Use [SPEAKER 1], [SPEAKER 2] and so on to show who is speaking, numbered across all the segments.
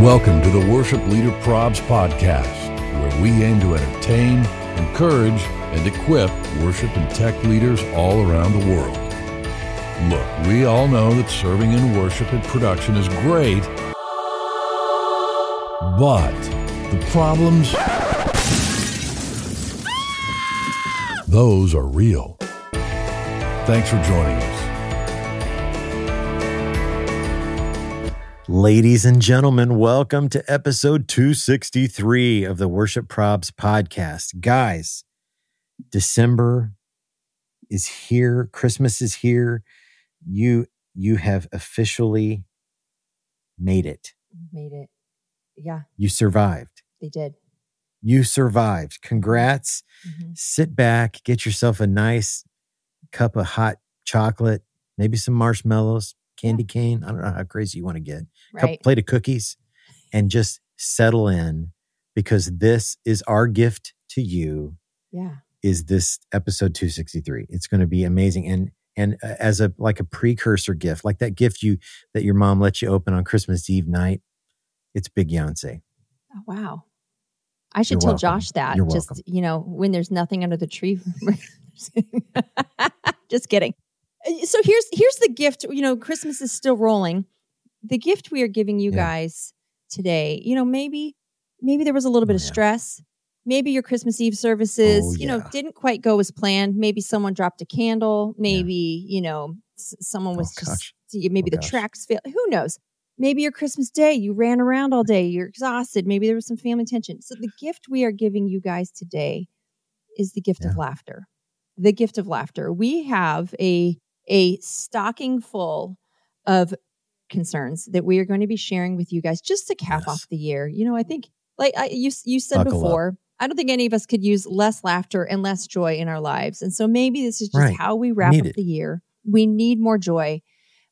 [SPEAKER 1] Welcome to the Worship Leader Probs podcast, where we aim to entertain, encourage, and equip worship and tech leaders all around the world. Look, we all know that serving in worship and production is great, but the problems, those are real. Thanks for joining us.
[SPEAKER 2] Ladies and gentlemen, welcome to episode 263 of the Worship Probs podcast. Guys, December is here, Christmas is here. You you have officially made it.
[SPEAKER 3] Made it. Yeah,
[SPEAKER 2] You survived.
[SPEAKER 3] they did.
[SPEAKER 2] You survived. Congrats.
[SPEAKER 3] Mhm.
[SPEAKER 2] Sit back, get yourself a nice cup of hot chocolate, maybe some marshmallows, candy cane. I don't know how crazy you want to get.
[SPEAKER 3] Right.
[SPEAKER 2] plate of cookies, and just settle in because this is our gift to you.
[SPEAKER 3] Yeah.
[SPEAKER 2] Is this episode 263? It's going to be amazing. And and uh, as a like a precursor gift, like that gift you that your mom let you open on Christmas Eve night, it's Big Beyonce.
[SPEAKER 3] Oh, wow. I should
[SPEAKER 2] You're
[SPEAKER 3] tell
[SPEAKER 2] welcome.
[SPEAKER 3] Josh that.
[SPEAKER 2] You're
[SPEAKER 3] just,
[SPEAKER 2] welcome.
[SPEAKER 3] you know, when there's nothing under the tree. just kidding. Uh, So here's here's the gift. You know, Christmas is still rolling. The gift we are giving you
[SPEAKER 2] Yeah.
[SPEAKER 3] guys today, you know, maybe maybe there was a little bit
[SPEAKER 2] Oh,
[SPEAKER 3] of
[SPEAKER 2] yeah.
[SPEAKER 3] stress. Maybe your Christmas Eve services,
[SPEAKER 2] Oh,
[SPEAKER 3] you know, didn't quite go as planned. Maybe someone dropped a candle. Maybe, you know, s- someone was
[SPEAKER 2] Oh,
[SPEAKER 3] just maybe
[SPEAKER 2] Oh,
[SPEAKER 3] the
[SPEAKER 2] gosh.
[SPEAKER 3] tracks failed. Who knows? Maybe your Christmas day, you ran around all day, you're exhausted. Maybe there was some family tension. So, the gift we are giving you guys today is the gift of laughter. The gift of laughter. We have a, a stocking full of concerns that we are going to be sharing with you guys just to cap
[SPEAKER 2] Yes.
[SPEAKER 3] off the year. You know, I think, like I, you, you said
[SPEAKER 2] Buckle up.
[SPEAKER 3] before, I don't think any of us could use less laughter and less joy in our lives. And so maybe this is just
[SPEAKER 2] Right.
[SPEAKER 3] how we wrap
[SPEAKER 2] Need
[SPEAKER 3] up
[SPEAKER 2] it.
[SPEAKER 3] the year. We need more joy.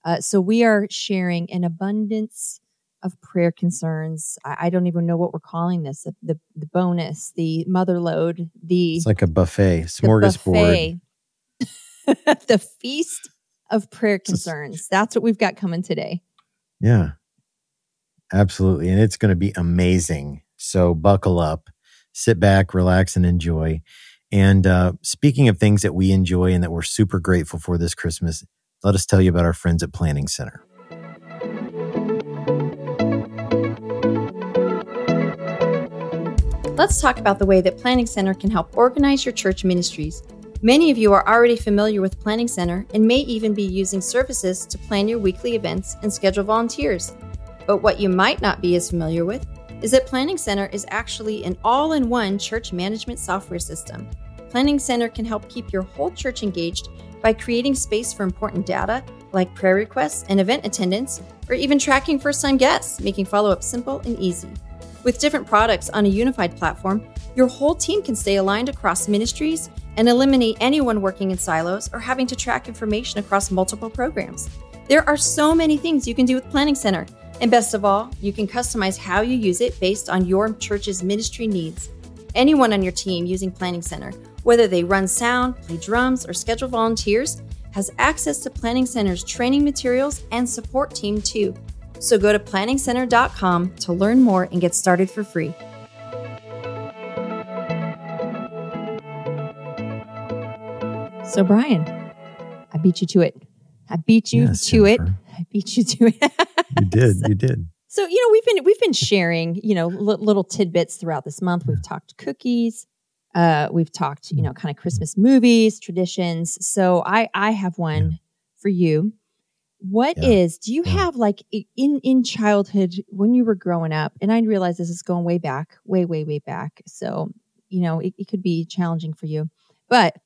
[SPEAKER 3] Uh, so we are sharing an abundance of prayer concerns. I, I don't even know what we're calling this the, the, the bonus, the mother load, the,
[SPEAKER 2] It's like a buffet, smorgasbord.
[SPEAKER 3] buffet, the feast of prayer concerns. That's what we've got coming today.
[SPEAKER 2] Yeah. Absolutely. And it's going to be amazing. So buckle up, sit back, relax, and enjoy. And uh, speaking of things that we enjoy and that we're super grateful for this Christmas, let us tell you about our friends at Planning Center.
[SPEAKER 4] Let's talk about the way that Planning Center can help organize your church ministries. Many of you are already familiar with Planning Center and may even be using services to plan your weekly events and schedule volunteers. But what you might not be as familiar with is that Planning Center is actually an all in one church management software system. Planning Center can help keep your whole church engaged by creating space for important data like prayer requests and event attendance, or even tracking first time guests, making follow up simple and easy. With different products on a unified platform, your whole team can stay aligned across ministries and eliminate anyone working in silos or having to track information across multiple programs. There are so many things you can do with Planning Center, and best of all, you can customize how you use it based on your church's ministry needs. Anyone on your team using Planning Center, whether they run sound, play drums, or schedule volunteers, has access to Planning Center's training materials and support team too. So go to planningcenter.com to learn more and get started for free.
[SPEAKER 3] So, Brian, I beat you to it. I beat you
[SPEAKER 2] Yes,
[SPEAKER 3] to it. I beat you to it.
[SPEAKER 2] You did. You did.
[SPEAKER 3] So you know we've been we've been sharing you know li- little tidbits throughout this month. We've talked cookies, uh, we've talked you know kind of Christmas movies, traditions. So I I have one for you. What is?
[SPEAKER 2] Yeah.
[SPEAKER 3] Do you
[SPEAKER 2] Yeah.
[SPEAKER 3] have like in in childhood when you were growing up? And I realize this is going way back, way way way back. So you know it, it could be challenging for you, but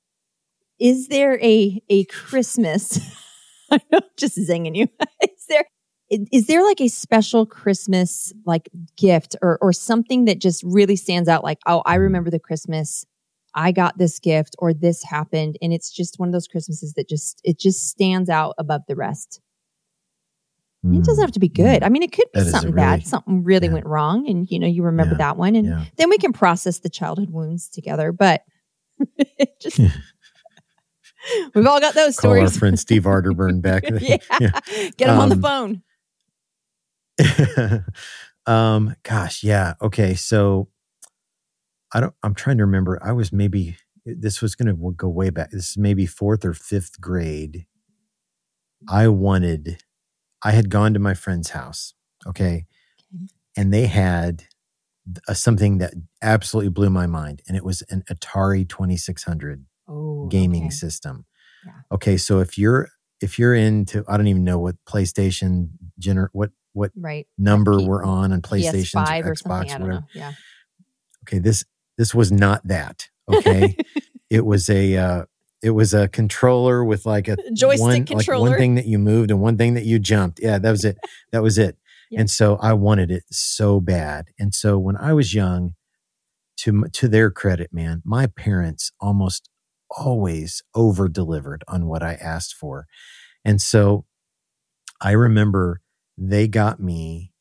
[SPEAKER 3] is there a a Christmas? I know, just zinging you. is there is there like a special Christmas like gift or or something that just really stands out? Like, oh, I mm. remember the Christmas I got this gift or this happened, and it's just one of those Christmases that just it just stands out above the rest. It doesn't
[SPEAKER 2] Mm,
[SPEAKER 3] have to be good. I mean, it could be
[SPEAKER 2] That
[SPEAKER 3] something
[SPEAKER 2] really-
[SPEAKER 3] bad. Something really
[SPEAKER 2] yeah.
[SPEAKER 3] went wrong, and you know you remember
[SPEAKER 2] Yeah,
[SPEAKER 3] that one, and
[SPEAKER 2] yeah.
[SPEAKER 3] then we can process the childhood wounds together. But just we've all got those
[SPEAKER 2] Call our friend Steve Arterburn back.
[SPEAKER 3] yeah. get him on the
[SPEAKER 2] Um,
[SPEAKER 3] phone.
[SPEAKER 2] Um, gosh, yeah. Okay, so I don't. I'm trying to remember. I was maybe this was going to go way back. This is maybe fourth or fifth grade. I wanted. I had gone to my friend's house. Okay,
[SPEAKER 3] Okay.
[SPEAKER 2] and they had a, something that absolutely blew my mind, and it was an Atari 2600
[SPEAKER 3] Oh,
[SPEAKER 2] gaming
[SPEAKER 3] okay.
[SPEAKER 2] system.
[SPEAKER 3] Yeah.
[SPEAKER 2] Okay, so if you're if you're into, I don't even know what PlayStation gener what what
[SPEAKER 3] Right.
[SPEAKER 2] number
[SPEAKER 3] P-
[SPEAKER 2] we're on on PlayStation,
[SPEAKER 3] PS5 or
[SPEAKER 2] Xbox,
[SPEAKER 3] don't
[SPEAKER 2] whatever.
[SPEAKER 3] know. Yeah.
[SPEAKER 2] Okay, this this was not that. Okay, it was a uh, it was a controller with like a
[SPEAKER 3] Joystick
[SPEAKER 2] one, like
[SPEAKER 3] controller.
[SPEAKER 2] one thing that you moved and one thing that you jumped. Yeah, that was it. That was it.
[SPEAKER 3] Yeah.
[SPEAKER 2] And so I wanted it so bad. And so when I was young, to to their credit, man, my parents almost always over delivered on what I asked for. And so I remember they got me,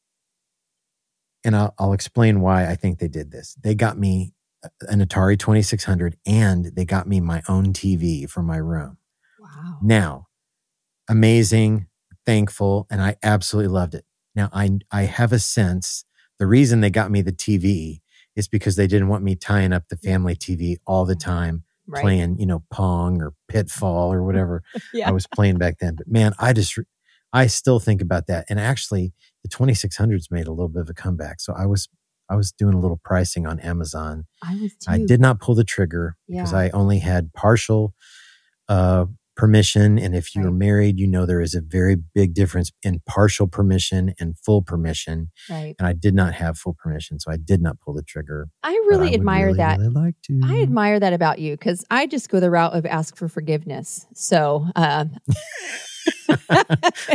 [SPEAKER 2] and I'll, I'll explain why I think they did this. They got me an Atari 2600 and they got me my own TV for my room.
[SPEAKER 3] Wow.
[SPEAKER 2] Now, amazing, thankful, and I absolutely loved it. Now, I I have a sense the reason they got me the TV is because they didn't want me tying up the family TV all the mm-hmm. time
[SPEAKER 3] Right.
[SPEAKER 2] playing, you know, Pong or Pitfall or whatever
[SPEAKER 3] Yeah.
[SPEAKER 2] I was playing back then. But man, I just I still think about that. And actually, the 2600s made a little bit of a comeback. So I was I was doing a little pricing on Amazon.
[SPEAKER 3] I was too.
[SPEAKER 2] I did not pull the trigger because I only had partial uh, permission. And if you are
[SPEAKER 3] Right.
[SPEAKER 2] married, you know there is a very big difference in partial permission and full permission.
[SPEAKER 3] Right.
[SPEAKER 2] And I did not have full permission, so I did not pull the trigger.
[SPEAKER 3] I
[SPEAKER 2] but I
[SPEAKER 3] really admire
[SPEAKER 2] really,
[SPEAKER 3] that.
[SPEAKER 2] Really like to.
[SPEAKER 3] I admire that about you because I just go the route of ask for forgiveness. So, uh,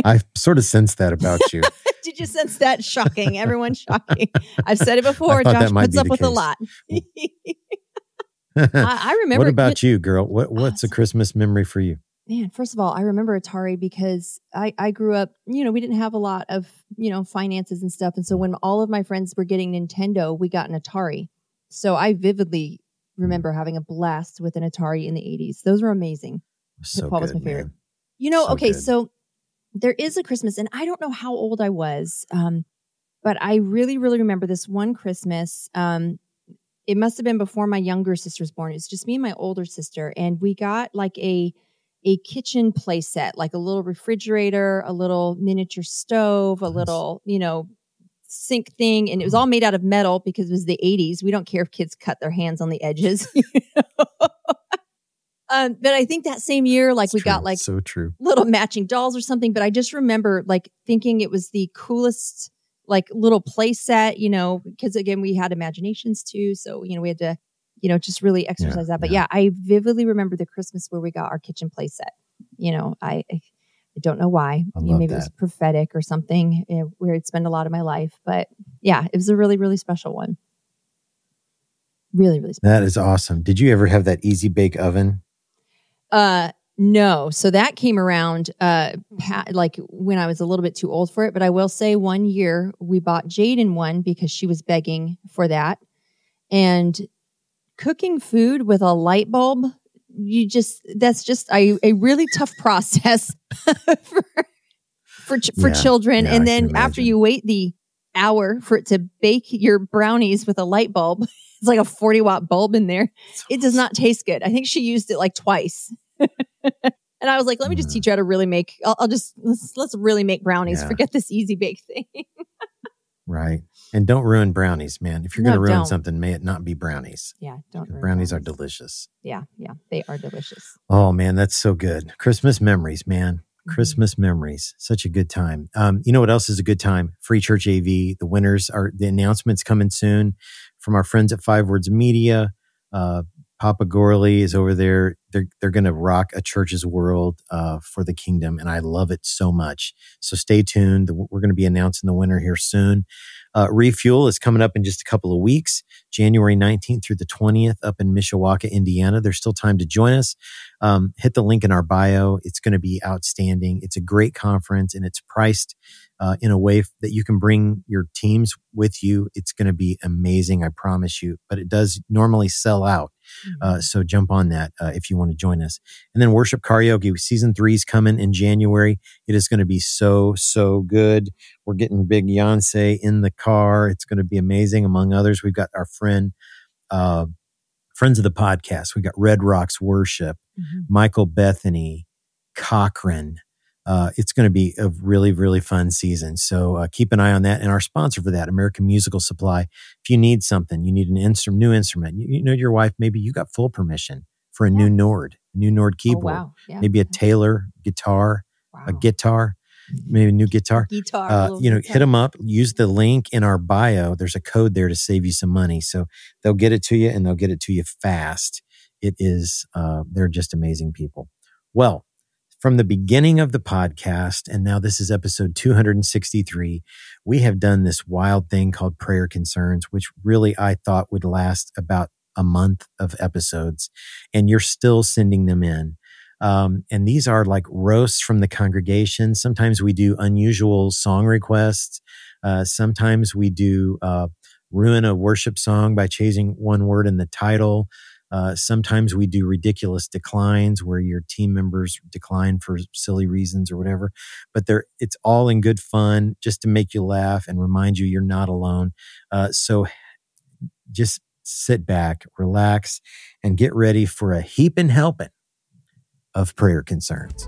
[SPEAKER 2] I sort of sensed that about you.
[SPEAKER 3] did you sense that? Shocking. Everyone shocking. I've said it before. Josh puts up with a lot. I, I remember.
[SPEAKER 2] what about you, girl? What What's a Christmas memory for you?
[SPEAKER 3] Man, first of all, I remember Atari because I, I grew up, you know, we didn't have a lot of, you know, finances and stuff. And so when all of my friends were getting Nintendo, we got an Atari. So I vividly remember having a blast with an Atari in the 80s. Those were amazing.
[SPEAKER 2] So
[SPEAKER 3] Pitfall was my favorite.
[SPEAKER 2] man.
[SPEAKER 3] You know,
[SPEAKER 2] So
[SPEAKER 3] okay,
[SPEAKER 2] good.
[SPEAKER 3] so there is a Christmas, and I don't know how old I was, um, but I really, really remember this one Christmas. Um, it must have been before my younger sister was born. It was just me and my older sister, and we got like a a kitchen play set, like a little refrigerator, a little miniature stove, a little, you know, sink thing, and it was all made out of metal because it was the 80s. We don't care if kids cut their hands on the edges. you know? Um, but I think that same year, like
[SPEAKER 2] It's
[SPEAKER 3] we got like
[SPEAKER 2] so true.
[SPEAKER 3] little matching dolls or something. But I just remember like thinking it was the coolest like little play set, you know, because again, we had imaginations too. So, you know, we had to, you know, just really exercise that. But
[SPEAKER 2] yeah.
[SPEAKER 3] yeah. I vividly remember the Christmas where we got our kitchen play set. You know, I I don't know why.
[SPEAKER 2] I
[SPEAKER 3] You know, maybe it was prophetic or something eh, where I'd spend a lot of my life. But yeah, it was a really, really special one. Really, really special.
[SPEAKER 2] That is awesome. Did you ever have that easy bake oven?
[SPEAKER 3] Uh, no. So that came around uh like when I was a little bit too old for it. But I will say one year we bought Jaden one because she was begging for that. And cooking food with a light bulb, you just that's just a, a really tough process for for, ch- for
[SPEAKER 2] Yeah.
[SPEAKER 3] children.
[SPEAKER 2] Yeah,
[SPEAKER 3] and then after you wait the hour for it to bake your brownies with a light bulb, it's like a 40 watt bulb in there it does not taste good. I think she used it like twice. and I was like, let me just teach you how to really make, I'll, I'll just, let's, let's really make brownies.
[SPEAKER 2] Yeah.
[SPEAKER 3] Forget this easy bake thing.
[SPEAKER 2] Right. And don't ruin brownies, man. If you're going to ruin
[SPEAKER 3] don't.
[SPEAKER 2] something, may it not be brownies.
[SPEAKER 3] yeah. Don't. ruin
[SPEAKER 2] Brownies are delicious.
[SPEAKER 3] Yeah. Yeah. They are delicious.
[SPEAKER 2] Oh man, that's so good. Christmas memories, man.
[SPEAKER 3] Mhm.
[SPEAKER 2] Christmas memories. Such a good time. Um, you know what else is a good time? Free Church AV. The winners are the announcements coming soon from our friends at Five Words Media. Uh, Papa Gorley is over there. They're they're going to rock a church's world uh, for the kingdom, and I love it so much. So stay tuned. We're going to be announcing the winner here soon. Uh, Refuel is coming up in just a couple of weeks, January 19th through the 20th, up in Mishawaka, Indiana. There's still time to join us. Um, hit the link in our bio. It's going to be outstanding. It's a great conference, and it's priced uh, in a way that you can bring your teams with you. It's going to be amazing, I promise you. But it does normally sell out Uh, so jump on that uh, if you want to join us. And then worship karaoke season three is coming in January. It is going to be so so good. We're getting big Beyonce in the car. It's going to be amazing. Among others, we've got our friend. Uh, friends of the podcast. We got Red Rocks Worship,
[SPEAKER 3] Mhm.
[SPEAKER 2] Michael Bethany, Cochran. Uh, it's going to be a really, really fun season. So uh, keep an eye on that. And our sponsor for that, American Musical Supply. If you need something, you need an instrument, new instrument. You, you know, your wife, maybe you got full permission for a new Nord, a new Nord
[SPEAKER 3] Oh,
[SPEAKER 2] keyboard,
[SPEAKER 3] wow. Yeah.
[SPEAKER 2] maybe a Taylor guitar,
[SPEAKER 3] wow.
[SPEAKER 2] a guitar, maybe a new guitar
[SPEAKER 3] guitar.
[SPEAKER 2] uh, you know,
[SPEAKER 3] guitar.
[SPEAKER 2] hit them up. Use the link in our bio. There's a code there to save you some money. So they'll get it to you and they'll get it to you fast. It is, uh, they're just amazing people. Well, from the beginning of the podcast, and now this is episode 263, we have done this wild thing called prayer concerns, which really I thought would last about a month of episodes. And you're still sending them in. Um, and these are like roasts from the congregation. Sometimes we do unusual song requests. Uh, sometimes we do uh, ruin a worship song by changing one word in the title. Uh, sometimes we do ridiculous declines where your team members decline for silly reasons or whatever. But they're, it's all in good fun just to make you laugh and remind you you're not alone. Uh, so just sit back, relax, and get ready for a heaping helping of prayer concerns.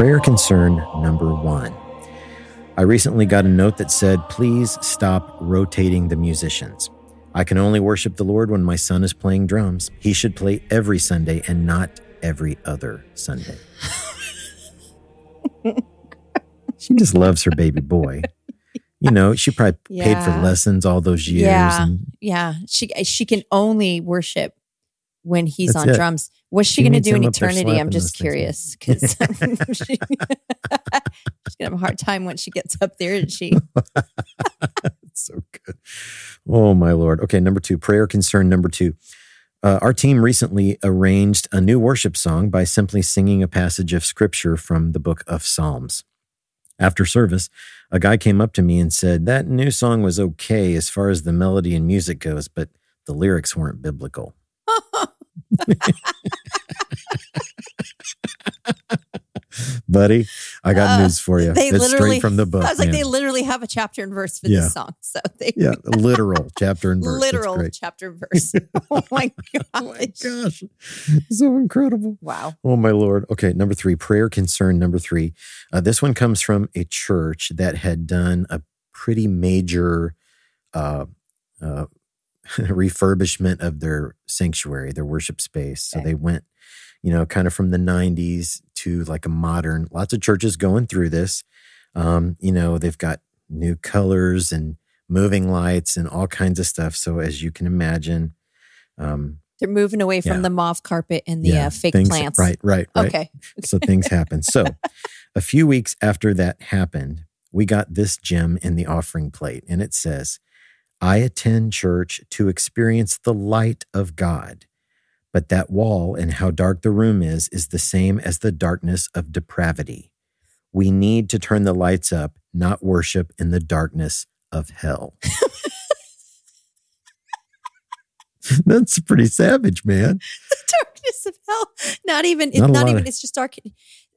[SPEAKER 2] Prayer concern number one. I recently got a note that said, please stop rotating the musicians. I can only worship the Lord when my son is playing drums. He should play every Sunday and not every other Sunday. she just loves her baby boy. You know, she probably paid for lessons all those years.
[SPEAKER 4] Yeah.
[SPEAKER 2] And
[SPEAKER 4] Yeah, she she can only worship when he's
[SPEAKER 2] That's
[SPEAKER 4] on
[SPEAKER 2] it.
[SPEAKER 4] drums. What's she,
[SPEAKER 2] She
[SPEAKER 4] going to do in
[SPEAKER 2] him up there
[SPEAKER 4] eternity? I'm just curious because she, she's gonna have a hard time when she gets up there. And she
[SPEAKER 2] so good. Oh, my Lord. Okay, number two, prayer concern number two. Uh, our team recently arranged a new worship song by simply singing a passage of scripture from the book of Psalms. After service, a guy came up to me and said, That new song was okay as far as the melody and music goes, but the lyrics weren't biblical. Buddy, I got
[SPEAKER 4] Uh,
[SPEAKER 2] news for you.
[SPEAKER 4] they
[SPEAKER 2] it's
[SPEAKER 4] literally
[SPEAKER 2] straight from the book.
[SPEAKER 4] I was like,
[SPEAKER 2] man.
[SPEAKER 4] they literally have a chapter and verse for
[SPEAKER 2] Yeah.
[SPEAKER 4] this song. So they
[SPEAKER 2] yeah, literal chapter and verse.
[SPEAKER 4] Literal chapter and verse. oh my gosh.
[SPEAKER 2] Oh my gosh. So incredible.
[SPEAKER 4] Wow.
[SPEAKER 2] Oh my Lord. Okay, number three, prayer concern number three. Uh, this one comes from a church that had done a pretty major uh, uh, refurbishment of their sanctuary, their worship space. So
[SPEAKER 4] Okay.
[SPEAKER 2] they went, you know, kind of from the 90s to like a modern, lots of churches going through this. Um, you know, they've got new colors and moving lights and all kinds of stuff. So as you can imagine, um,
[SPEAKER 4] They're moving away from
[SPEAKER 2] Yeah.
[SPEAKER 4] the mauve carpet and the uh, fake
[SPEAKER 2] things-
[SPEAKER 4] plants.
[SPEAKER 2] Right, right, right.
[SPEAKER 4] Okay.
[SPEAKER 2] So things happen. So a few weeks after that happened, we got this gem in the offering plate, and it says, I attend church to experience the light of God. But that wall and how dark the room is is the same as the darkness of depravity. We need to turn the lights up, not worship in the darkness of hell. That's pretty savage, man.
[SPEAKER 4] The darkness of hell. Not even, it's
[SPEAKER 2] Not
[SPEAKER 4] not, even,
[SPEAKER 2] of-
[SPEAKER 4] it's just dark.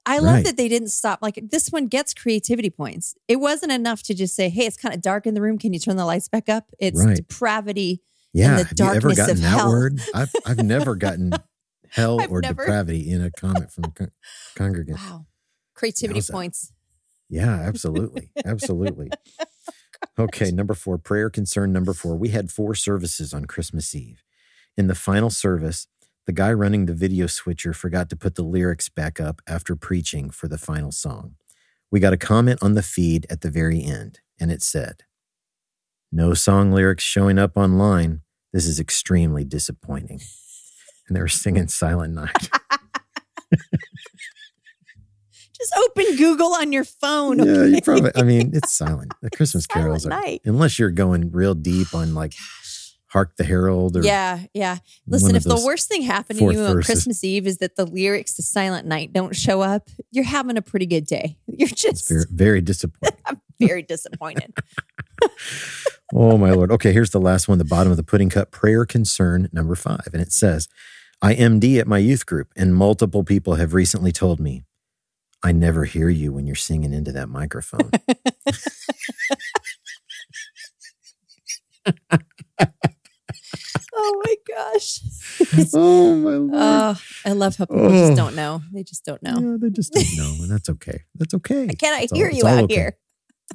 [SPEAKER 4] I love
[SPEAKER 2] Right.
[SPEAKER 4] that they didn't stop. Like this one gets creativity points. It wasn't enough to just say, hey, it's kind of dark in the room. Can you turn the lights back up? It's
[SPEAKER 2] Right.
[SPEAKER 4] depravity
[SPEAKER 2] Yeah.
[SPEAKER 3] the
[SPEAKER 2] Have you ever gotten that
[SPEAKER 3] hell.
[SPEAKER 2] word? I've, I've never gotten hell
[SPEAKER 3] I've
[SPEAKER 2] or
[SPEAKER 3] never-
[SPEAKER 2] depravity in a comment from a con- congregant.
[SPEAKER 3] Wow. Creativity points.
[SPEAKER 2] Yeah, absolutely. Absolutely. Okay, number four, prayer concern number four. We had four services on Christmas Eve. In the final service, the guy running the video switcher forgot to put the lyrics back up after preaching for the final song. We got a comment on the feed at the very end, and it said, No song lyrics showing up online. This is extremely disappointing. And they were singing Silent Night.
[SPEAKER 3] Just open Google on your phone.
[SPEAKER 2] Yeah, you probably. I mean, it's silent. The Christmas
[SPEAKER 3] Silent
[SPEAKER 2] carols are,
[SPEAKER 3] Night.
[SPEAKER 2] unless you're going real deep on like oh "Hark the Herald" or
[SPEAKER 3] Yeah, yeah. Listen, if the worst thing happened to you on
[SPEAKER 2] verses.
[SPEAKER 3] Christmas Eve is that the lyrics to Silent Night don't show up, you're having a pretty good day. You're just
[SPEAKER 2] very, very disappointing.
[SPEAKER 3] very disappointed.
[SPEAKER 2] oh my lord. Okay, here's the last one. The bottom of the pudding cup. Prayer concern number five, and it says, "I MD at my youth group, and multiple people have recently told me." I never hear you when you're singing into that microphone.
[SPEAKER 3] Oh my gosh.
[SPEAKER 2] oh my lord.
[SPEAKER 3] Oh, I love how people
[SPEAKER 2] Oh.
[SPEAKER 3] just don't know. They just don't know.
[SPEAKER 2] Yeah, they just don't know, and that's okay. That's okay.
[SPEAKER 3] I
[SPEAKER 2] It's
[SPEAKER 3] hear
[SPEAKER 2] it's
[SPEAKER 3] you out
[SPEAKER 2] okay.
[SPEAKER 3] here?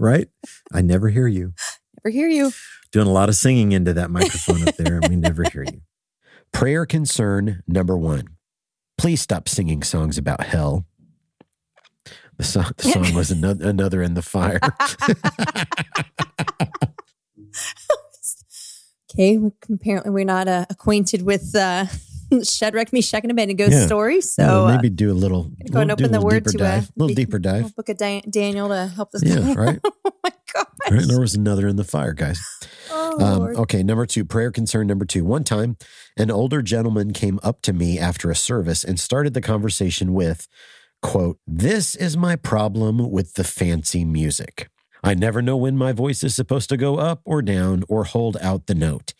[SPEAKER 2] Right? I never hear you.
[SPEAKER 3] Never hear you.
[SPEAKER 2] doing a lot of singing into that microphone up there, and we never hear you. Prayer concern number one. Please stop singing songs about hell. The song, the song was another, another in the fire.
[SPEAKER 3] Okay, we, apparently we're not uh, acquainted with uh, Shadrach, Meshach, and Abednego's
[SPEAKER 2] Yeah.
[SPEAKER 3] story. So
[SPEAKER 2] Yeah,
[SPEAKER 3] uh,
[SPEAKER 2] maybe do a little,
[SPEAKER 3] go and
[SPEAKER 2] we'll do
[SPEAKER 3] open the word to a
[SPEAKER 2] dive, a little deeper dive.
[SPEAKER 3] little book of Dan- Daniel to help us.
[SPEAKER 2] Yeah, right.
[SPEAKER 3] oh my gosh.
[SPEAKER 2] Right, there was another in the fire, guys.
[SPEAKER 3] Oh,
[SPEAKER 2] Um, okay, number two, prayer concern number two. One time, an older gentleman came up to me after a service and started the conversation with, quote, This is my problem with the fancy music. I never know when my voice is supposed to go up or down or hold out the note.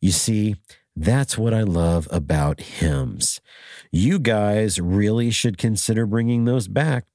[SPEAKER 2] You see, that's what I love about hymns. You guys really should consider bringing those back.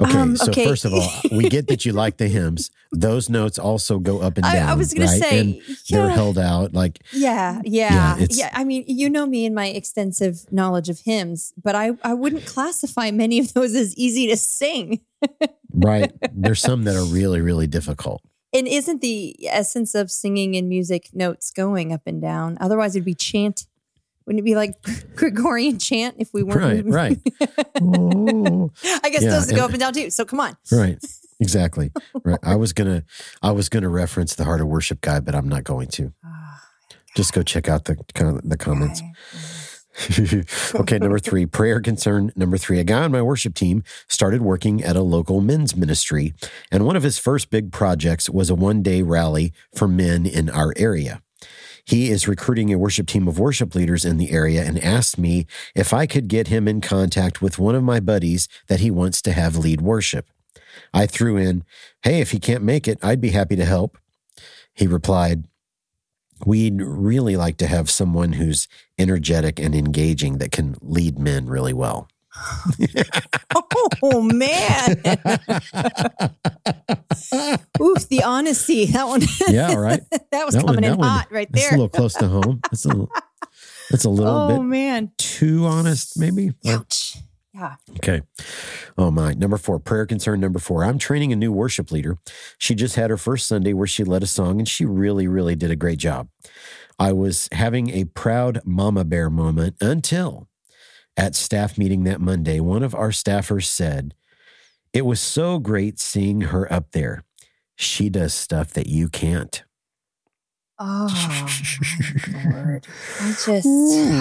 [SPEAKER 2] Okay,
[SPEAKER 3] Um,
[SPEAKER 2] so
[SPEAKER 3] okay.
[SPEAKER 2] first of all, we get that you like the hymns. Those notes also go up and down.
[SPEAKER 3] I was going
[SPEAKER 2] right?
[SPEAKER 3] to say,
[SPEAKER 2] and they're
[SPEAKER 3] yeah,
[SPEAKER 2] held out like
[SPEAKER 3] yeah,
[SPEAKER 2] Yeah,
[SPEAKER 3] yeah, yeah. I mean, you know me and my extensive knowledge of hymns, but I, I wouldn't classify many of those as easy to sing.
[SPEAKER 2] right. There's some that are really, really difficult.
[SPEAKER 3] And isn't the essence of singing and music notes going up and down? Otherwise, it'd be chant. Wouldn't it be like Gregorian chant if we weren't?
[SPEAKER 2] right. Oh,
[SPEAKER 3] I guess
[SPEAKER 2] Yeah,
[SPEAKER 3] those go up and down too. So come on.
[SPEAKER 2] right. Exactly. Right. I was gonna I was gonna reference the heart of worship guy, but I'm not going to. Ah, Just go check out the the comments. okay, number three, prayer concern. Number three, a guy on my worship team started working at a local men's ministry, and one of his first big projects was a one day rally for men in our area. He is recruiting a worship team of worship leaders in the area and asked me if I could get him in contact with one of my buddies that he wants to have lead worship. I threw in, Hey, if he can't make it, I'd be happy to help. He replied, We'd really like to have someone who's energetic and engaging that can lead men really well.
[SPEAKER 3] Oh man. Oof, the honesty. That one.
[SPEAKER 2] Yeah, right.
[SPEAKER 3] that was
[SPEAKER 2] That one-
[SPEAKER 3] coming in
[SPEAKER 2] one-
[SPEAKER 3] hot right there.
[SPEAKER 2] That's a little close to home. That's a little, that's a little
[SPEAKER 3] oh
[SPEAKER 2] bit
[SPEAKER 3] man.
[SPEAKER 2] too honest, maybe.
[SPEAKER 3] Ouch. Yeah.
[SPEAKER 2] Okay. Oh my. Number four, prayer concern number four. I'm training a new worship leader. She just had her first Sunday where she led a song and she really, really did a great job. I was having a proud mama bear moment until at staff meeting that Monday, one of our staffers said, It was so great seeing her up there. She does stuff that you can't.
[SPEAKER 3] Oh lord. I just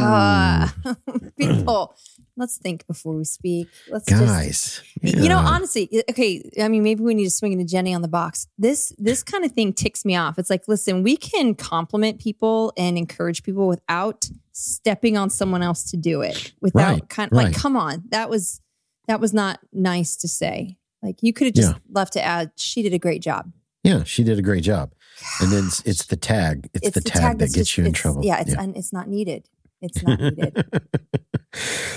[SPEAKER 3] ah. people. Let's think before we speak. Let's just
[SPEAKER 2] Guys.
[SPEAKER 3] You know, honestly, okay. I mean, maybe we need to swing into Jenny on the box. This this kind of thing ticks me off. It's like, listen, we can compliment people and encourage people without stepping on someone else to do it. Without
[SPEAKER 2] Right,
[SPEAKER 3] kind like,
[SPEAKER 2] right.
[SPEAKER 3] come on, that was that was not nice to say. Like, you could have just
[SPEAKER 2] Yeah.
[SPEAKER 3] left to add, she did a great job.
[SPEAKER 2] Yeah, she did a great job. And then it's, it's the tag. It's, the, tag, that gets
[SPEAKER 3] just-
[SPEAKER 2] you in trouble.
[SPEAKER 3] Yeah, it's un, it's not needed. It's not needed.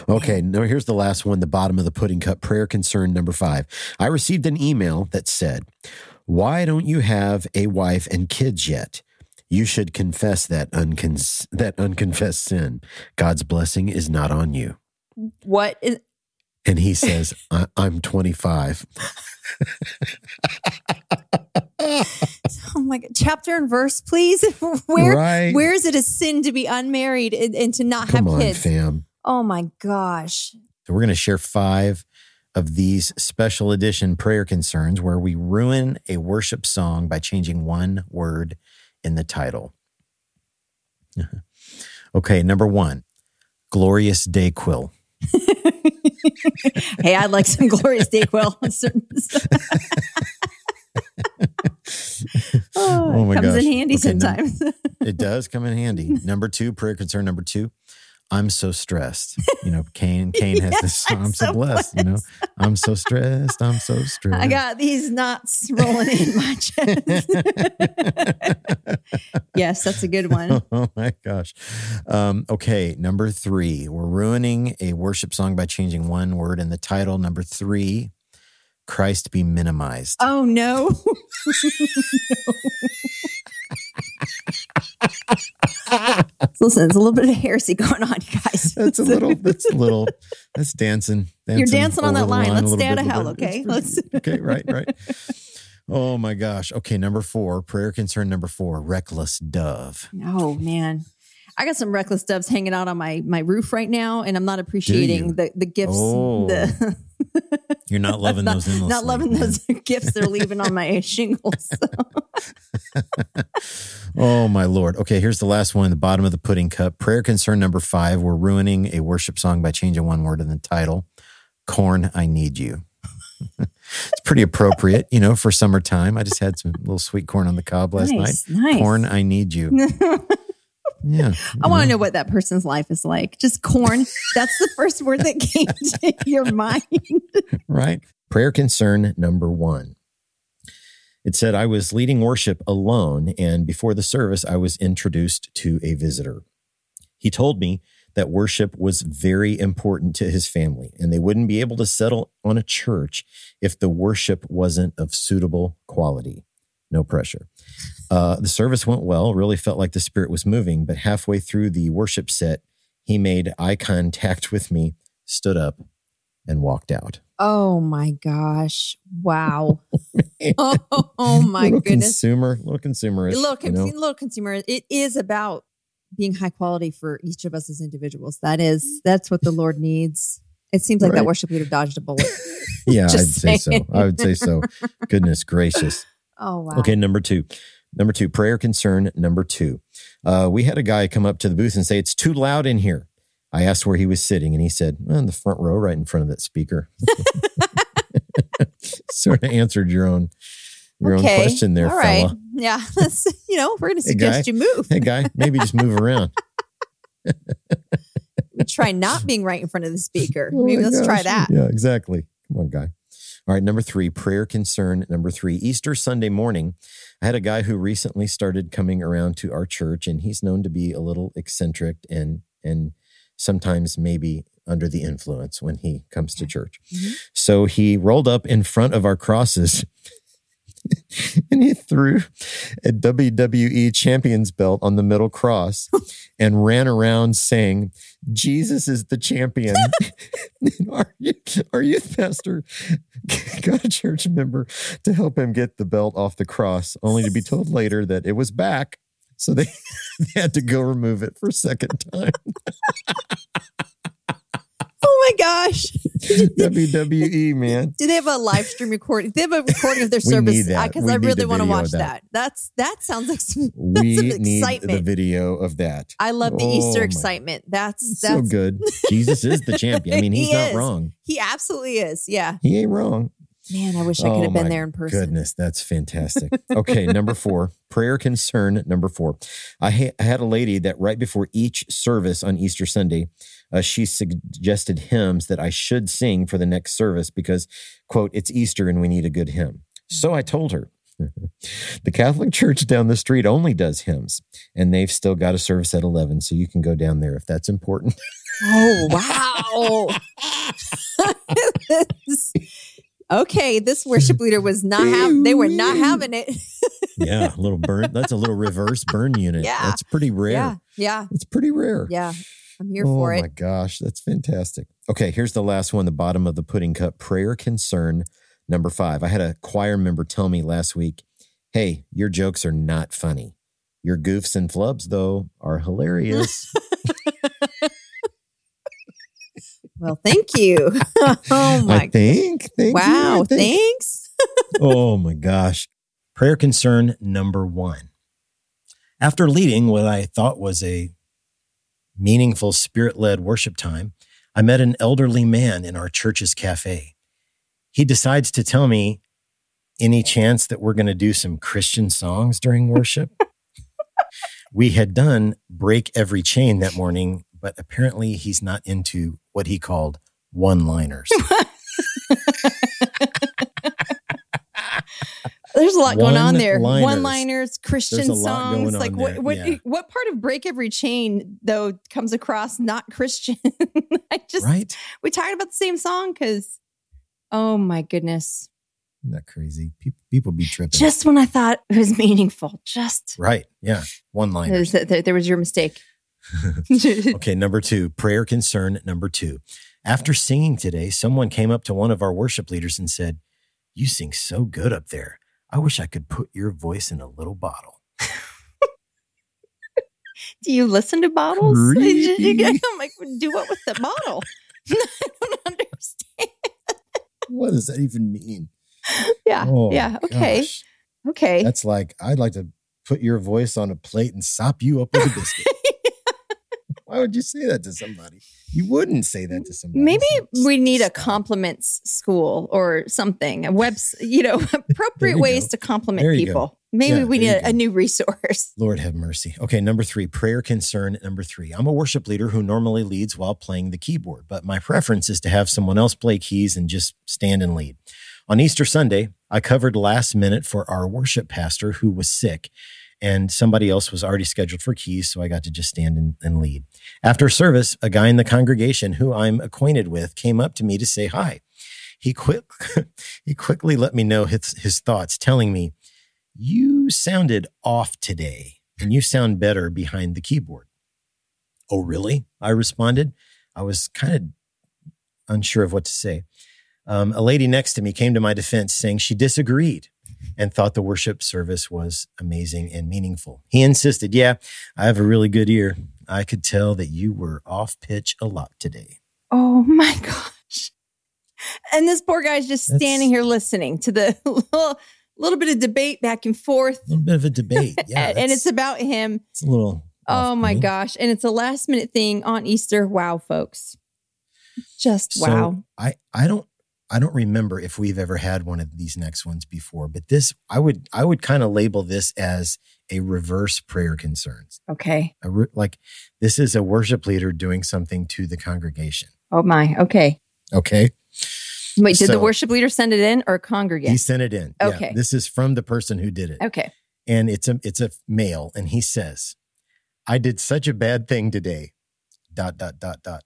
[SPEAKER 2] okay, now here's the last one, the bottom of the pudding cup prayer concern number five. I received an email that said, Why don't you have a wife and kids yet? You should confess that, uncon- that unconfessed sin. God's blessing is not on you.
[SPEAKER 3] What is
[SPEAKER 2] And he says, I- I'm 25.
[SPEAKER 3] oh my god chapter and verse please where
[SPEAKER 2] right?
[SPEAKER 3] where is it a sin to be unmarried and, and to not
[SPEAKER 2] Come
[SPEAKER 3] have
[SPEAKER 2] on,
[SPEAKER 3] kids
[SPEAKER 2] fam.
[SPEAKER 3] oh my gosh
[SPEAKER 2] So we're going to share five of these special edition prayer concerns where we ruin a worship song by changing one word in the title. okay, number one, Glorious Dayquil.
[SPEAKER 3] hey i'd like some glorious dayquil oh,
[SPEAKER 2] Oh my
[SPEAKER 3] it comes
[SPEAKER 2] gosh.
[SPEAKER 3] in handy
[SPEAKER 2] Okay,
[SPEAKER 3] sometimes
[SPEAKER 2] It does come in handy. Number two, prayer concern number two. I'm so stressed. You know, Cain, Cain has this song.
[SPEAKER 3] I'm
[SPEAKER 2] I'm so
[SPEAKER 3] so
[SPEAKER 2] blessed. You know, I'm so stressed. I'm so stressed.
[SPEAKER 3] i got these knots rolling in my chest yes that's a good one
[SPEAKER 2] oh my gosh. Um, okay, number three. We're ruining a worship song by changing one word in the title. Number three, Christ be minimized.
[SPEAKER 3] oh no Listen, there's a little bit of heresy going on, you guys.
[SPEAKER 2] That's a little, that's a little, that's dancing.
[SPEAKER 3] You're dancing on that
[SPEAKER 2] the
[SPEAKER 3] line. Let's stay out of hell, okay? Let's-
[SPEAKER 2] okay, right, right. Oh my gosh. Okay, number four, prayer concern number four, reckless dove.
[SPEAKER 3] Oh man. I got some reckless doves hanging out on my my roof right now, and I'm not appreciating the the gifts.
[SPEAKER 2] Oh,
[SPEAKER 3] the,
[SPEAKER 2] You're not loving
[SPEAKER 3] not,
[SPEAKER 2] those endlessly.
[SPEAKER 3] not loving those gifts they're leaving on my shingles.
[SPEAKER 2] Oh my lord. Okay, here's the last one, in the bottom of the pudding cup. Prayer concern number five. We're ruining a worship song by changing one word in the title. Corn, I need you. it's pretty appropriate, you know, for summertime. I just had some little sweet corn on the cob last
[SPEAKER 3] nice,
[SPEAKER 2] night.
[SPEAKER 3] nice.
[SPEAKER 2] Corn, I need you. Yeah.
[SPEAKER 3] I want to know what that person's life is like. Just corn. That's the first word that came to your mind.
[SPEAKER 2] right? Prayer concern number one. It said, I was leading worship alone, and before the service, I was introduced to a visitor. He told me that worship was very important to his family, and they wouldn't be able to settle on a church if the worship wasn't of suitable quality. No pressure. Uh, the service went well, really felt like the Spirit was moving, but halfway through the worship set, he made eye contact with me, stood up, and walked out.
[SPEAKER 3] Oh my gosh. Wow. oh, oh my
[SPEAKER 2] little
[SPEAKER 3] goodness.
[SPEAKER 2] consumer, little consumerish.
[SPEAKER 3] Look,
[SPEAKER 2] you know?
[SPEAKER 3] little consumer. It is about being high quality for each of us as individuals. That is, that's what the Lord needs. It seems like that
[SPEAKER 2] Right.
[SPEAKER 3] worship leader dodged a bullet.
[SPEAKER 2] yeah, I'd
[SPEAKER 3] Just
[SPEAKER 2] say so. I would say so. Goodness gracious.
[SPEAKER 3] Oh wow.
[SPEAKER 2] Okay, number two. Number two, prayer concern number two. Uh, we had a guy come up to the booth and say, It's too loud in here. I asked where he was sitting, and he said, well, In the front row, right in front of that speaker. sort of answered your own your own question there,
[SPEAKER 3] All right.
[SPEAKER 2] fella.
[SPEAKER 3] Yeah. Let's, you know, we're going to
[SPEAKER 2] Hey,
[SPEAKER 3] suggest you move.
[SPEAKER 2] Hey, guy, maybe just move around.
[SPEAKER 3] Try not being right in front of the speaker.
[SPEAKER 2] Oh
[SPEAKER 3] Maybe let's try that.
[SPEAKER 2] Yeah, exactly. Come on, guy. All right, number three, prayer concern. Number three, Easter Sunday morning. I had a guy who recently started coming around to our church, and he's known to be a little eccentric and and sometimes maybe under the influence when he comes to church.
[SPEAKER 3] Mhm.
[SPEAKER 2] So he rolled up in front of our crosses and he threw a WWE champion's belt on the middle cross and ran around saying, Jesus is the champion. Our, our youth pastor got a church member to help him get the belt off the cross, only to be told later that it was back. So they, they had to go remove it for a second time.
[SPEAKER 3] Oh my gosh.
[SPEAKER 2] WWE, man.
[SPEAKER 3] Do they have a live stream recording? They have a recording of their service? Because I really want to watch that.
[SPEAKER 2] that.
[SPEAKER 3] That's that sounds like some,
[SPEAKER 2] We
[SPEAKER 3] some
[SPEAKER 2] need the video of that.
[SPEAKER 3] I love the
[SPEAKER 2] Oh
[SPEAKER 3] Easter excitement. That's
[SPEAKER 2] so good. Jesus is the champion. I mean, he's
[SPEAKER 3] He
[SPEAKER 2] not
[SPEAKER 3] is.
[SPEAKER 2] wrong.
[SPEAKER 3] he absolutely is. Yeah.
[SPEAKER 2] He ain't wrong.
[SPEAKER 3] Man, I wish I could
[SPEAKER 2] Oh
[SPEAKER 3] have been there in person.
[SPEAKER 2] Goodness, that's fantastic. Okay, number four, prayer concern. Number four, I, ha- I had a lady that right before each service on Easter Sunday, uh, she suggested hymns that I should sing for the next service because, quote, it's Easter and we need a good hymn. So I told her. The Catholic Church down the street only does hymns, and they've still got a service at 11, so you can go down there if that's important.
[SPEAKER 3] Oh wow. okay, this worship leader was not having, they were not having it.
[SPEAKER 2] yeah, a little burn. That's a little reverse burn unit.
[SPEAKER 3] Yeah.
[SPEAKER 2] That's pretty rare.
[SPEAKER 3] yeah, yeah,
[SPEAKER 2] It's pretty rare.
[SPEAKER 3] yeah. I'm here
[SPEAKER 2] oh
[SPEAKER 3] for it.
[SPEAKER 2] Oh my gosh, that's fantastic. Okay, here's the last one, the bottom of the pudding cup prayer concern number five. I had a choir member tell me last week, hey, your jokes are not funny. Your goofs and flubs, though, are hilarious.
[SPEAKER 3] Well, thank you. oh my
[SPEAKER 2] I think. Thank you,
[SPEAKER 3] wow,
[SPEAKER 2] think.
[SPEAKER 3] thanks.
[SPEAKER 2] oh my gosh. Prayer concern number one. After leading what I thought was a meaningful spirit led worship time, I met an elderly man in our church's cafe. He decides to tell me, any chance that we're going to do some Christian songs during worship? we had done Break Every Chain that morning, but apparently he's not into what he called one liners.
[SPEAKER 3] There's a lot going on there.
[SPEAKER 2] One-liners.
[SPEAKER 3] One liners, Christian
[SPEAKER 2] There's a lot
[SPEAKER 3] songs. like what
[SPEAKER 2] there,
[SPEAKER 3] what
[SPEAKER 2] yeah.
[SPEAKER 3] what part of break every chain though comes across not Christian? I just
[SPEAKER 2] right?
[SPEAKER 3] we talking about the same song because oh my goodness.
[SPEAKER 2] Isn't that crazy? People, people be tripping.
[SPEAKER 3] Just when I thought it was meaningful, just
[SPEAKER 2] right. Yeah. One liners.
[SPEAKER 3] there, there- there was your mistake.
[SPEAKER 2] Okay, number two, prayer concern number two. After singing today, someone came up to one of our worship leaders and said, You sing so good up there. I wish I could put your voice in a little bottle.
[SPEAKER 3] Do you listen to bottles?
[SPEAKER 2] Creepy.
[SPEAKER 3] I'm like, do what with the bottle? I don't understand.
[SPEAKER 2] What does that even mean?
[SPEAKER 3] Yeah,
[SPEAKER 2] Oh,
[SPEAKER 3] yeah. Okay,
[SPEAKER 2] gosh.
[SPEAKER 3] okay.
[SPEAKER 2] That's like, I'd like to put your voice on a plate and sop you up with a biscuit. Why would you say that to somebody? You wouldn't say that to somebody.
[SPEAKER 3] Maybe we need a compliments school or something, a webs, you know, appropriate
[SPEAKER 2] you
[SPEAKER 3] ways
[SPEAKER 2] go.
[SPEAKER 3] to compliment
[SPEAKER 2] go.
[SPEAKER 3] people. Maybe
[SPEAKER 2] Yeah,
[SPEAKER 3] we need a, a new resource.
[SPEAKER 2] Lord have mercy. Okay, number three, prayer concern. Number three, I'm a worship leader who normally leads while playing the keyboard, but my preference is to have someone else play keys and just stand and lead. On Easter Sunday, I covered last minute for our worship pastor who was sick, and somebody else was already scheduled for keys, so I got to just stand and, and lead. After service, a guy in the congregation who I'm acquainted with came up to me to say hi. He quick he quickly let me know his, his thoughts, telling me, you sounded off today and you sound better behind the keyboard. Oh, really? I responded. I was kind of unsure of what to say. Um, a lady next to me came to my defense saying she disagreed and thought the worship service was amazing and meaningful. He insisted, Yeah, I have a really good ear. I could tell that you were off pitch a lot today.
[SPEAKER 3] Oh my gosh. And this poor guy's just
[SPEAKER 2] That's-
[SPEAKER 3] standing here listening to the little, little bit of debate back and forth.
[SPEAKER 2] A little bit of a debate. Yeah.
[SPEAKER 3] and, it's about him.
[SPEAKER 2] it's a little.
[SPEAKER 3] Oh my
[SPEAKER 2] off-putting.
[SPEAKER 3] gosh. And it's a last minute thing on Easter. Wow, folks. Just
[SPEAKER 2] So,
[SPEAKER 3] wow.
[SPEAKER 2] I I don't I don't remember if we've ever had one of these next ones before, but this I would I would kind of label this as a reverse prayer concerns.
[SPEAKER 3] Okay.
[SPEAKER 2] Re- like this is a worship leader doing something to the congregation.
[SPEAKER 3] Oh my. Okay.
[SPEAKER 2] Okay,
[SPEAKER 3] Wait, did the worship leader send it in or congregate?
[SPEAKER 2] he sent it in. Yeah,
[SPEAKER 3] Okay.
[SPEAKER 2] this is from the person who did it,
[SPEAKER 3] okay.
[SPEAKER 2] and it's a it's a male, and he says, "I did such a bad thing today." Dot dot dot dot.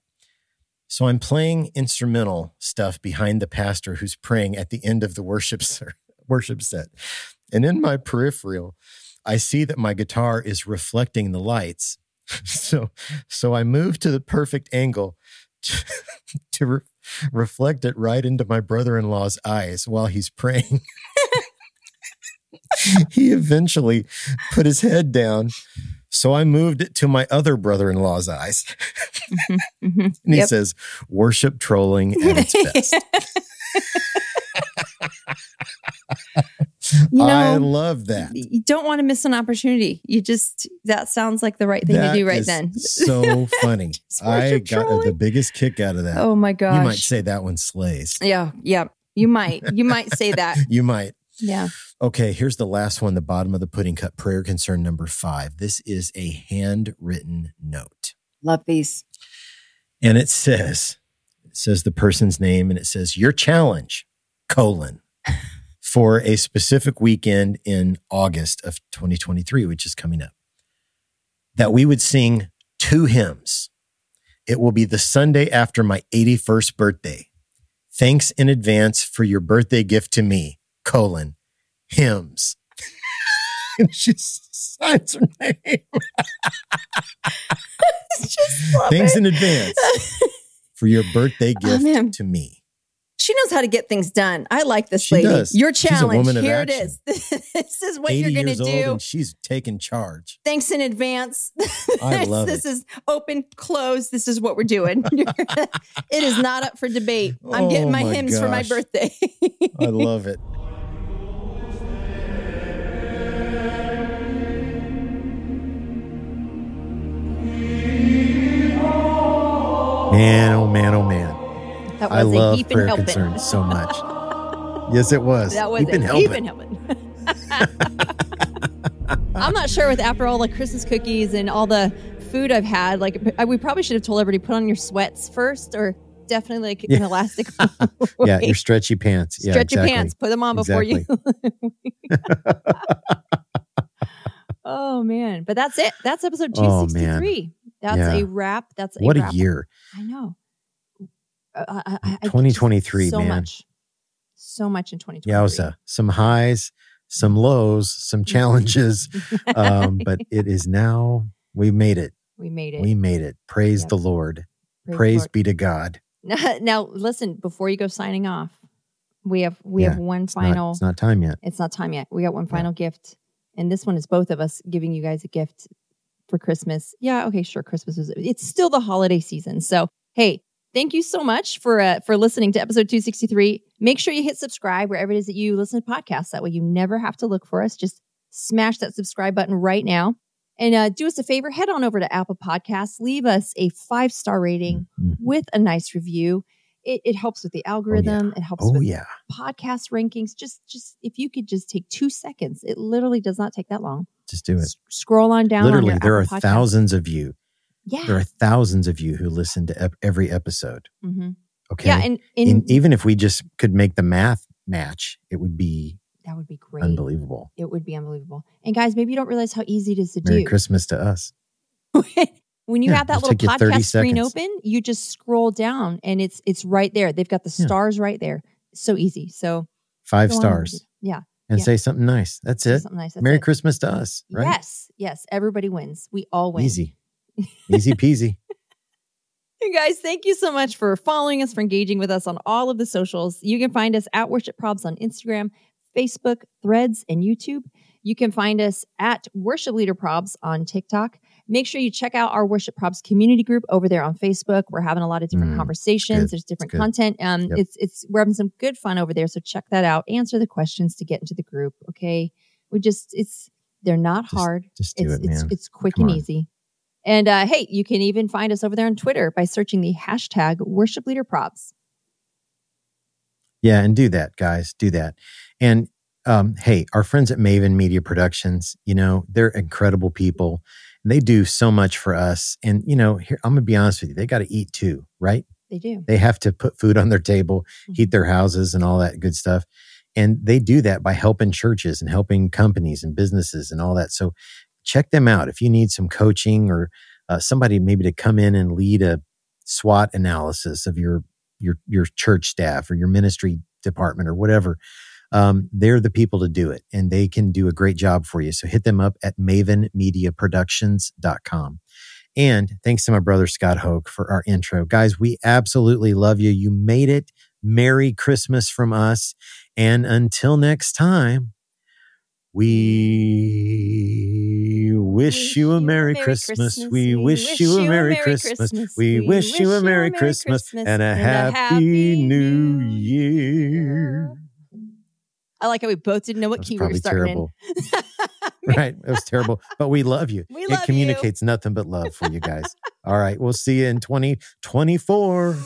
[SPEAKER 2] So I'm playing instrumental stuff behind the pastor who's praying at the end of the worship ser- worship set. And in my peripheral, I see that my guitar is reflecting the lights. So so I move to the perfect angle to, to re- reflect it right into my brother-in-law's eyes while he's praying. he eventually put his head down. So I moved it to my other brother-in-law's eyes.
[SPEAKER 3] Mhm, mhm.
[SPEAKER 2] And he
[SPEAKER 3] Yep.
[SPEAKER 2] says, worship trolling at its best.
[SPEAKER 3] you
[SPEAKER 2] I love that.
[SPEAKER 3] you don't want to miss an opportunity. You just, that sounds like the right thing
[SPEAKER 2] That
[SPEAKER 3] to do right then.
[SPEAKER 2] so funny. I got the biggest kick out of that.
[SPEAKER 3] Oh my gosh.
[SPEAKER 2] you might say that one slays.
[SPEAKER 3] Yeah. Yeah. You might. You might say that.
[SPEAKER 2] You might.
[SPEAKER 3] Yeah.
[SPEAKER 2] Okay, here's the last one, the bottom of the pudding cup prayer concern number five. This is a handwritten note.
[SPEAKER 3] Love these.
[SPEAKER 2] And it says, it says the person's name and it says, your challenge, colon, for a specific weekend in August of 2023, which is coming up, that we would sing two hymns. It will be the Sunday after my 81st birthday. Thanks in advance for your birthday gift to me, colon, hymns. and she signs her name.
[SPEAKER 4] Just love it.
[SPEAKER 2] in advance for your birthday
[SPEAKER 4] Oh,
[SPEAKER 2] gift
[SPEAKER 4] man.
[SPEAKER 2] to me.
[SPEAKER 4] She knows how to get things done. I like this
[SPEAKER 2] She
[SPEAKER 4] lady.
[SPEAKER 2] does.
[SPEAKER 4] Your challenge. Here it is. this is what you're going to do.
[SPEAKER 2] and she's taking charge.
[SPEAKER 4] Thanks in advance.
[SPEAKER 2] I
[SPEAKER 4] this,
[SPEAKER 2] love
[SPEAKER 4] this
[SPEAKER 2] it.
[SPEAKER 4] is open, close. This is what we're doing. it is not up for debate. I'm
[SPEAKER 2] Oh
[SPEAKER 4] getting my,
[SPEAKER 2] my
[SPEAKER 4] hymns for my birthday.
[SPEAKER 2] I love it. Man, oh man, oh man.
[SPEAKER 3] That
[SPEAKER 2] I
[SPEAKER 3] was a
[SPEAKER 2] love
[SPEAKER 3] heap and
[SPEAKER 2] prayer
[SPEAKER 3] helping.
[SPEAKER 2] concerns so much. Yes, it was.
[SPEAKER 3] That was
[SPEAKER 2] Heap and
[SPEAKER 3] a heap
[SPEAKER 2] helping.
[SPEAKER 3] and helping. I'm not sure with after all the Christmas cookies and all the food I've had. Like we probably should have told everybody put on your sweats first, or definitely like an elastic.
[SPEAKER 2] Yeah, your stretchy pants. Yeah,
[SPEAKER 3] stretch
[SPEAKER 2] exactly.
[SPEAKER 3] pants, put them on before you. oh man, but that's it. That's episode
[SPEAKER 2] Oh,
[SPEAKER 3] 263. That's
[SPEAKER 2] Yeah.
[SPEAKER 3] a wrap. That's a
[SPEAKER 2] What a year.
[SPEAKER 3] I know. Uh, I, I, I- I-
[SPEAKER 2] 2023,
[SPEAKER 3] so
[SPEAKER 2] man.
[SPEAKER 3] much, so much in 2023.
[SPEAKER 2] Yowza. Some highs, some lows, some challenges. um, but it is now, we made it.
[SPEAKER 3] we made it.
[SPEAKER 2] We made it. Praise
[SPEAKER 3] Yep.
[SPEAKER 2] the Lord.
[SPEAKER 3] Praise
[SPEAKER 2] Praise,
[SPEAKER 3] the Lord.
[SPEAKER 2] be to God.
[SPEAKER 3] Now, now, listen. Before you go signing off, we have we
[SPEAKER 2] Yeah,
[SPEAKER 3] have one
[SPEAKER 2] It's not-
[SPEAKER 3] final.
[SPEAKER 2] it's not time yet.
[SPEAKER 3] it's not time yet. We got one
[SPEAKER 2] Yeah.
[SPEAKER 3] final gift, and this one is both of us giving you guys a gift for Christmas. Yeah, okay, sure. Christmas is it's still the holiday season, so hey, thank you so much for uh, for listening to episode two sixty three. Make sure you hit subscribe wherever it is that you listen to podcasts. That way, you never have to look for us. Just smash that subscribe button right now. And uh, do us a favor, head on over to Apple Podcasts, leave us a five star rating
[SPEAKER 2] Mhm.
[SPEAKER 3] with a nice review. It, it helps with the algorithm. It helps
[SPEAKER 2] Oh,
[SPEAKER 3] with
[SPEAKER 2] yeah.
[SPEAKER 3] podcast rankings. Just, just if you could just take two seconds, it literally does not take that long.
[SPEAKER 2] Just do it.
[SPEAKER 3] S- scroll on down. on
[SPEAKER 2] Literally,
[SPEAKER 3] your
[SPEAKER 2] there are
[SPEAKER 3] Apple Podcasts.
[SPEAKER 2] thousands of you.
[SPEAKER 3] Yeah.
[SPEAKER 2] There are thousands of you who listen to ep- every episode.
[SPEAKER 3] hmm
[SPEAKER 2] Okay.
[SPEAKER 3] Yeah, and, and,
[SPEAKER 2] And even if we just could make the math match, it would be
[SPEAKER 3] that would be great.
[SPEAKER 2] unbelievable.
[SPEAKER 3] It would be unbelievable. And guys, maybe you don't realize how easy it is to do.
[SPEAKER 2] Merry
[SPEAKER 3] do.
[SPEAKER 2] Christmas to us.
[SPEAKER 3] when you
[SPEAKER 2] Yeah,
[SPEAKER 3] have that little
[SPEAKER 2] take you 30
[SPEAKER 3] podcast screen open, you just scroll down and it's it's right there. They've got the
[SPEAKER 2] Yeah.
[SPEAKER 3] stars right there. So easy. So
[SPEAKER 2] Five
[SPEAKER 3] on
[SPEAKER 2] stars
[SPEAKER 3] Yeah.
[SPEAKER 2] And
[SPEAKER 3] yeah.
[SPEAKER 2] say something nice. That's
[SPEAKER 3] say
[SPEAKER 2] it.
[SPEAKER 3] Something nice. That's
[SPEAKER 2] Merry
[SPEAKER 3] it.
[SPEAKER 2] Christmas to us, right?
[SPEAKER 3] Yes. Yes. Everybody wins. We all win.
[SPEAKER 2] Easy. Easy peasy.
[SPEAKER 3] Hey guys, thank you so much for following us, for engaging with us on all of the socials. You can find us at Worship Probs on Instagram, Facebook, Threads, and YouTube. You can find us at Worship Leader Probs on TikTok. Make sure you check out our Worship Probs community group over there on Facebook. We're having a lot of different
[SPEAKER 2] Mm,
[SPEAKER 3] conversations. There's different content. Um,
[SPEAKER 2] Yep.
[SPEAKER 3] it's it's we're having some good fun over there. So check that out. Answer the questions to get into the group. Okay, we just it's they're not
[SPEAKER 2] Just
[SPEAKER 3] hard
[SPEAKER 2] Just do
[SPEAKER 3] it's,
[SPEAKER 2] it,
[SPEAKER 3] it's,
[SPEAKER 2] man.
[SPEAKER 3] it's quick
[SPEAKER 2] Come
[SPEAKER 3] and
[SPEAKER 2] on.
[SPEAKER 3] easy. And uh, hey, you can even find us over there on Twitter by searching the hashtag worship leader probs.
[SPEAKER 2] Yeah, and do that, guys. Do that. And um, hey, our friends at Maven Media Productions, you know, they're incredible people. And they do so much for us. And, you know, here, I'm going to be honest with you, they got to eat too, right?
[SPEAKER 3] They do.
[SPEAKER 2] They have to put food on their table, heat
[SPEAKER 3] Mhm.
[SPEAKER 2] their houses, and all that good stuff. And they do that by helping churches and helping companies and businesses and all that. So check them out if you need some coaching or uh, somebody maybe to come in and lead a SWOT analysis of your your your church staff or your ministry department or whatever. Um, they're the people to do it, and they can do a great job for you. So hit them up at mavenmediaproductions.com. And thanks to my brother Scott Hoke for our intro. Guys, we absolutely love you. You made it. Merry Christmas from us. And until next time, we wish you a Merry Christmas. We wish you a Merry Christmas. We wish you a Merry Christmas and a Happy New Year.
[SPEAKER 3] I like how we both didn't know what key we were starting
[SPEAKER 2] right. It was terrible, but we love you.
[SPEAKER 3] We
[SPEAKER 2] it
[SPEAKER 3] love you.
[SPEAKER 2] communicates nothing but love for you guys. All right. We'll see you in 2024.